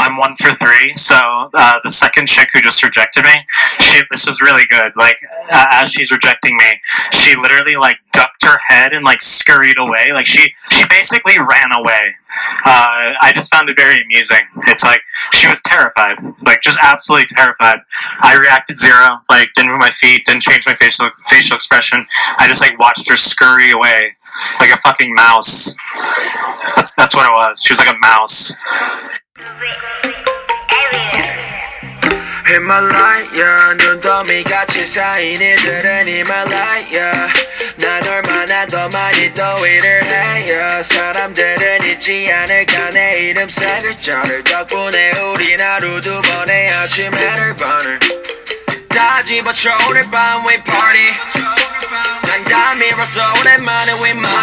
I'm one for three. So uh, the second chick who just rejected me, she this is really good. Like uh, as she's rejecting me, she literally like ducked her head and like scurried away. Like she she basically ran away. Uh, I just found it very amusing. It's like she was terrified, like just absolutely terrified. I reacted zero, like didn't move my feet, didn't change my facial facial expression. I just like watched her scurry away like a fucking mouse. That's that's what it was. She was like a mouse. 히말라야 눈더미 같이 쌓인 일들은 히말라야 난 얼마나 더 많이 더위를 해요 사람들은 잊지 않을까 내 이름 세 글자를 덕분에 우린 하루 두 번의 아침 해를 번을 다 집어쳐 오늘 밤 we party. 난 다 밀어서 오랜만에 we mobbing